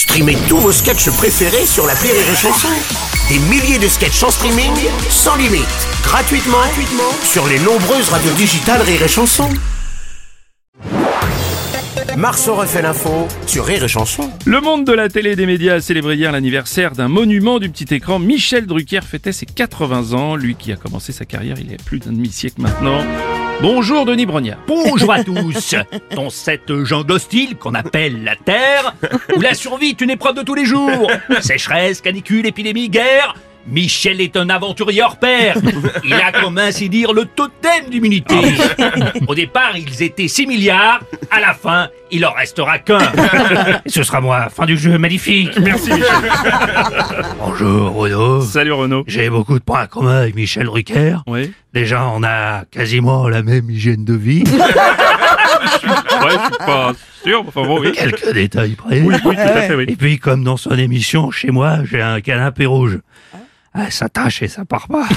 Streamez tous vos sketchs préférés sur la Rire et Chanson. Des milliers de sketchs en streaming, sans limite, gratuitement, gratuitement sur les nombreuses radios digitales Rire et Chanson. Marceau refait l'info sur Rire et Chanson. Le monde de la télé et des médias a célébré hier l'anniversaire d'un monument du petit écran. Michel Drucker fêtait ses 80 ans. Lui qui a commencé sa carrière il y a plus d'un demi-siècle maintenant. Bonjour Denis Brognard. Bonjour à tous Dans cette jungle hostile qu'on appelle la Terre, où la survie est une épreuve de tous les jours, sécheresse, canicule, épidémie, guerre, Michel est un aventurier hors pair. Il a comme ainsi dire le totem d'immunité. Au départ, ils étaient 6 milliards. À la fin, il en restera qu'un. Ce sera moi. Fin du jeu magnifique. Merci Michel. Bonjour Renaud. Salut Renaud. J'ai beaucoup de points communs avec Michel Drucker. Oui. Déjà, on a quasiment la même hygiène de vie. Ouais, je suis pas sûr. Enfin bon, oui. Quelques détails près. Oui, oui, tout à fait, oui. Et puis, comme dans son émission, chez moi, j'ai un canapé rouge. Ah, ça tâche et ça part pas.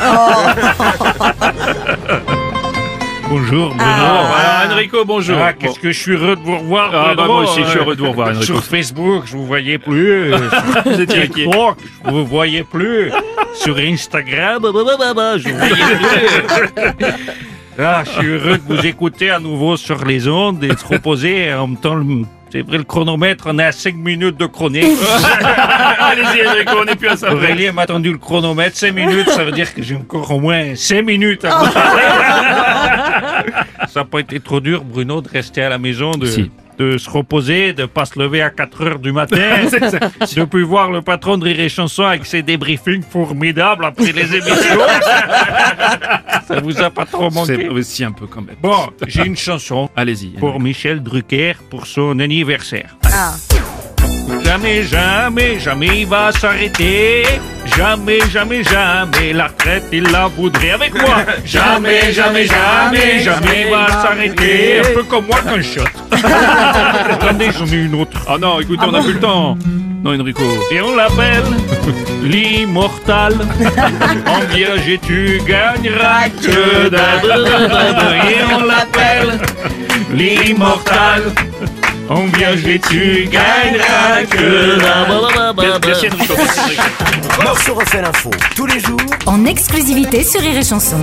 Bonjour Bruno. Alors Enrico, bonjour. Ah, qu'est-ce que je suis heureux de vous revoir. Ah, bah, moi aussi, je suis heureux de vous revoir, Enrico. Sur Facebook, je vous voyais plus. Vous étiez. TikTok, je vous voyais plus. Sur Instagram, bah, bah, bah, bah, je vous voyais plus. Ah, je suis heureux de vous écouter à nouveau sur les ondes et de se reposer en même temps. le- C'est vrai, le chronomètre, on est à 5 minutes de chronique. Allez-y Enrico, on n'est plus à ça. Aurélien m'a attendu le chronomètre, 5 minutes, ça veut dire que j'ai encore au moins 5 minutes à vous parler. Ça n'a pas été trop dur, Bruno, de rester à la maison, de, Si. De se reposer, de pas se lever à 4 heures du matin, de plus voir le patron de Rire et Chanson avec ses débriefings formidables après les émissions. ça vous a pas trop manqué C'est aussi un peu quand même. Bon, j'ai une chanson Allez-y. pour Michel Drucker pour son anniversaire. Jamais, jamais, jamais il va s'arrêter. Jamais, jamais, jamais la retraite il la voudrait avec moi. Jamais, jamais, jamais, jamais il va s'arrêter. Un peu comme moi quand je shot. Attendez, j'en ai une autre. Oh non, écoutez, on n'a plus le temps. Non Enrico. Et on l'appelle l'immortal. En viager, tu gagneras que dalle. Et on l'appelle l'immortal. En viager, tu gagneras que dalle. Merci Enrico. Marceau refait l'info tous les jours en exclusivité sur Rire et Chanson.